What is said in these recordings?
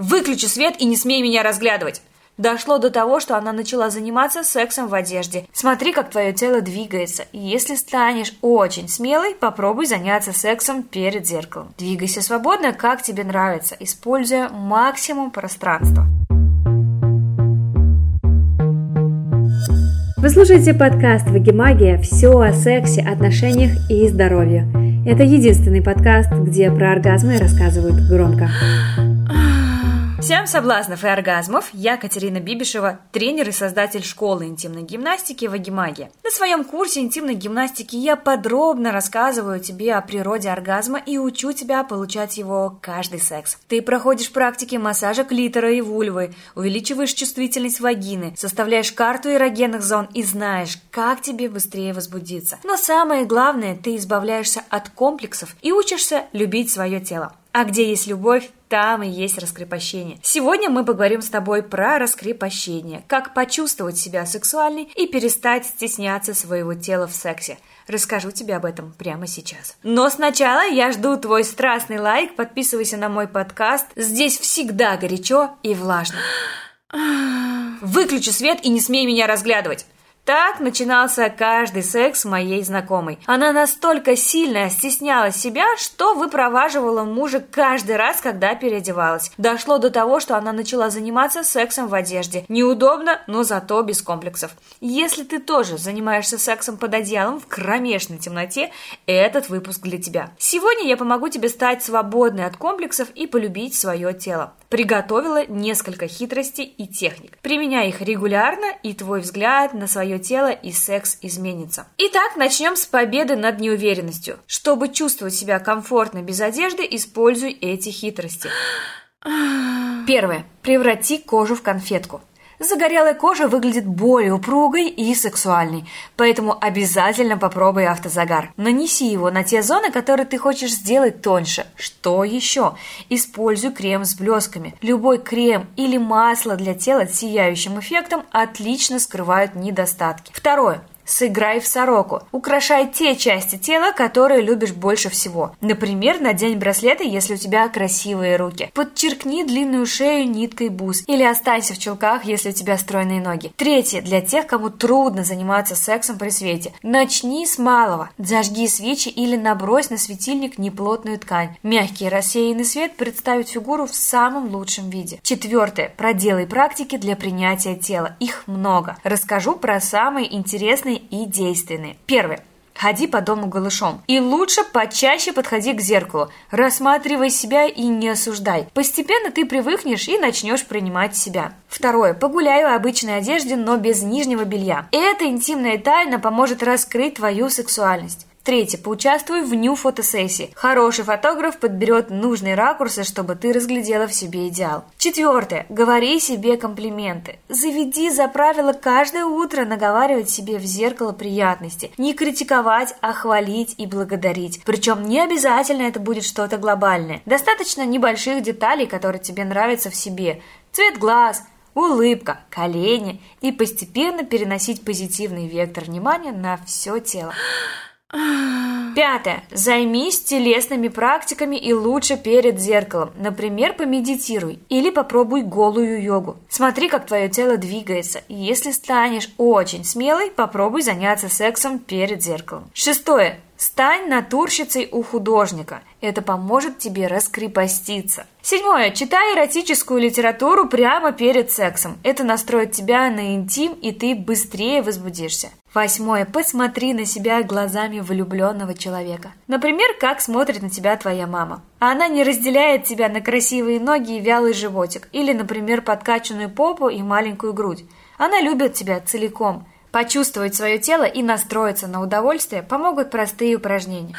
Выключи свет и не смей меня разглядывать. Дошло до того, что она начала заниматься сексом в одежде. Смотри, как твое тело двигается. Если станешь очень смелой, попробуй заняться сексом перед зеркалом. Двигайся свободно, как тебе нравится, используя максимум пространства. Вы слушаете подкаст «Вагимагия. Все о сексе, отношениях и здоровье». Это единственный подкаст, где про оргазмы рассказывают громко. Всем соблазнов и оргазмов! Я Катерина Бибишева, тренер и создатель школы интимной гимнастики Вагимагия. На своем курсе интимной гимнастики я подробно рассказываю тебе о природе оргазма и учу тебя получать его каждый секс. Ты проходишь практики массажа клитора и вульвы, увеличиваешь чувствительность вагины, составляешь карту эрогенных зон и знаешь, как тебе быстрее возбудиться. Но самое главное, ты избавляешься от комплексов и учишься любить свое тело. А где есть любовь, там и есть раскрепощение. Сегодня мы поговорим с тобой про раскрепощение, как почувствовать себя сексуальной и перестать стесняться своего тела в сексе. Расскажу тебе об этом прямо сейчас. Но сначала я жду твой страстный лайк, подписывайся на мой подкаст. Здесь всегда горячо и влажно. Выключи свет и не смей меня разглядывать. Так начинался каждый секс моей знакомой. Она настолько сильно стесняла себя, что выпроваживала мужа каждый раз, когда переодевалась. Дошло до того, что она начала заниматься сексом в одежде. Неудобно, но зато без комплексов. Если ты тоже занимаешься сексом под одеялом в кромешной темноте, этот выпуск для тебя. Сегодня я помогу тебе стать свободной от комплексов и полюбить свое тело. Приготовила несколько хитростей и техник. Применяй их регулярно, и твой взгляд на свое тело и секс изменится. Итак, начнем с победы над неуверенностью. Чтобы чувствовать себя комфортно без одежды, используй эти хитрости. Первое. Преврати кожу в конфетку. Загорелая кожа выглядит более упругой и сексуальной, поэтому обязательно попробуй автозагар. Нанеси его на те зоны, которые ты хочешь сделать тоньше. Что еще? Используй крем с блесками. Любой крем или масло для тела с сияющим эффектом отлично скрывают недостатки. Второе. Сыграй в сороку. Украшай те части тела, которые любишь больше всего. Например, надень браслеты, если у тебя красивые руки. Подчеркни длинную шею ниткой бус. Или останься в чулках, если у тебя стройные ноги. Третье. Для тех, кому трудно заниматься сексом при свете. Начни с малого. Зажги свечи или набрось на светильник неплотную ткань. Мягкий рассеянный свет представит фигуру в самом лучшем виде. Четвертое. Проделай практики для принятия тела. Их много. Расскажу про самые интересные и действенные. Первое. Ходи по дому голышом. И лучше почаще подходи к зеркалу. Рассматривай себя и не осуждай. Постепенно ты привыкнешь и начнешь принимать себя. Второе. Погуляй в обычной одежде, но без нижнего белья. Эта интимная тайна поможет раскрыть твою сексуальность. Третье. Поучаствуй в ню-фотосессии. Хороший фотограф подберет нужные ракурсы, чтобы ты разглядела в себе идеал. Четвертое. Говори себе комплименты. Заведи за правило каждое утро наговаривать себе в зеркало приятности. Не критиковать, а хвалить и благодарить. Причем не обязательно это будет что-то глобальное. Достаточно небольших деталей, которые тебе нравятся в себе. Цвет глаз, улыбка, колени и постепенно переносить позитивный вектор внимания на все тело. Пятое. Займись телесными практиками и лучше перед зеркалом. Например, помедитируй или попробуй голую йогу. Смотри, как твое тело двигается. Если станешь очень смелой, попробуй заняться сексом перед зеркалом. Шестое. Стань натурщицей у художника. Это поможет тебе раскрепоститься. Седьмое. Читай эротическую литературу прямо перед сексом. Это настроит тебя на интим, и ты быстрее возбудишься. Восьмое. Посмотри на себя глазами влюбленного человека. Например, как смотрит на тебя твоя мама. Она не разделяет тебя на красивые ноги и вялый животик, или, например, подкачанную попу и маленькую грудь. Она любит тебя целиком. Почувствовать свое тело и настроиться на удовольствие помогут простые упражнения.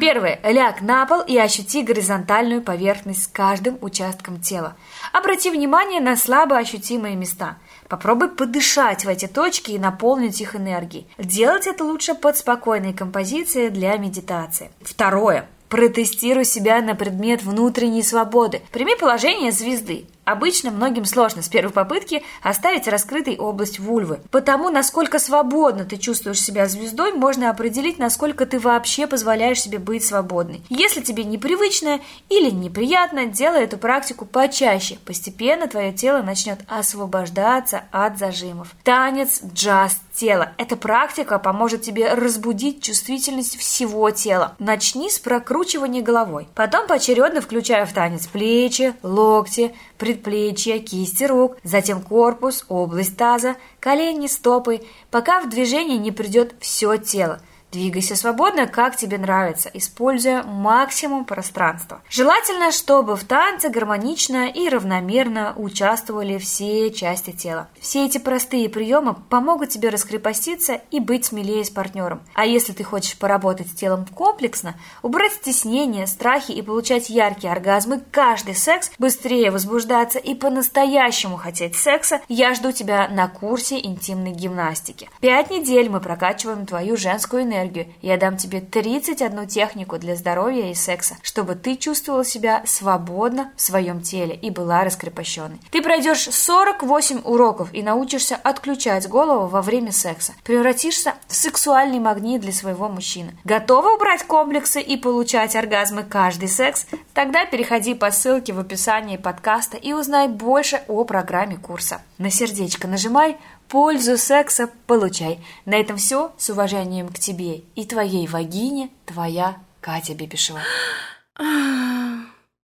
Первое. Ляг на пол и ощути горизонтальную поверхность с каждым участком тела. Обрати внимание на слабо ощутимые места. Попробуй подышать в эти точки и наполнить их энергией. Делать это лучше под спокойной композицией для медитации. Второе. Протестируй себя на предмет внутренней свободы. Прими положение звезды. Обычно многим сложно с первой попытки оставить раскрытой область вульвы. Потому, насколько свободно ты чувствуешь себя звездой, можно определить, насколько ты вообще позволяешь себе быть свободной. Если тебе непривычно или неприятно, делай эту практику почаще. Постепенно твое тело начнет освобождаться от зажимов. Танец, джаз, тело. Эта практика поможет тебе разбудить чувствительность всего тела. Начни с прокручивания головой. Потом поочередно включая в танец плечи, локти, предплечья, кисти рук, затем корпус, область таза, колени, стопы, пока в движение не придет все тело. Двигайся свободно, как тебе нравится, используя максимум пространства. Желательно, чтобы в танце гармонично и равномерно участвовали все части тела. Все эти простые приемы помогут тебе раскрепоститься и быть смелее с партнером. А если ты хочешь поработать с телом комплексно, убрать стеснение, страхи и получать яркие оргазмы, каждый секс, быстрее возбуждаться и по-настоящему хотеть секса, я жду тебя на курсе интимной гимнастики. Пять недель мы прокачиваем твою женскую энергию энергию. Я дам тебе 31 технику для здоровья и секса, чтобы ты чувствовала себя свободно в своем теле и была раскрепощенной. Ты пройдешь 48 уроков и научишься отключать голову во время секса. Превратишься в сексуальный магнит для своего мужчины. Готова убрать комплексы и получать оргазмы каждый секс? Тогда переходи по ссылке в описании подкаста и узнай больше о программе курса. На сердечко нажимай, Пользу секса получай. На этом все. С уважением к тебе и твоей вагине, твоя Катя Бепишева.